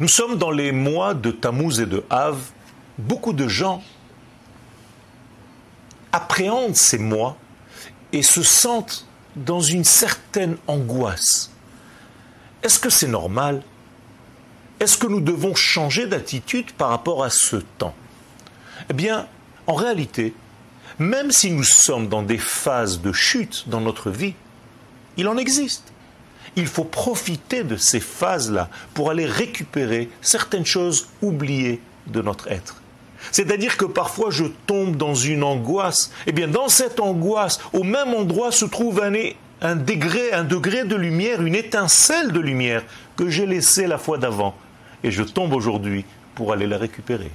Nous sommes dans les mois de Tammuz et de Av. Beaucoup de gens appréhendent ces mois et se sentent dans une certaine angoisse. Est-ce que c'est normal? Est-ce que nous devons changer d'attitude par rapport à ce temps? Eh bien, en réalité, même si nous sommes dans des phases de chute dans notre vie, il en existe. Il faut profiter de ces phases-là pour aller récupérer certaines choses oubliées de notre être. C'est-à-dire que parfois je tombe dans une angoisse. Eh bien, dans cette angoisse, au même endroit se trouve un, un degré, un degré de lumière, une étincelle de lumière que j'ai laissée la fois d'avant. Et je tombe aujourd'hui pour aller la récupérer.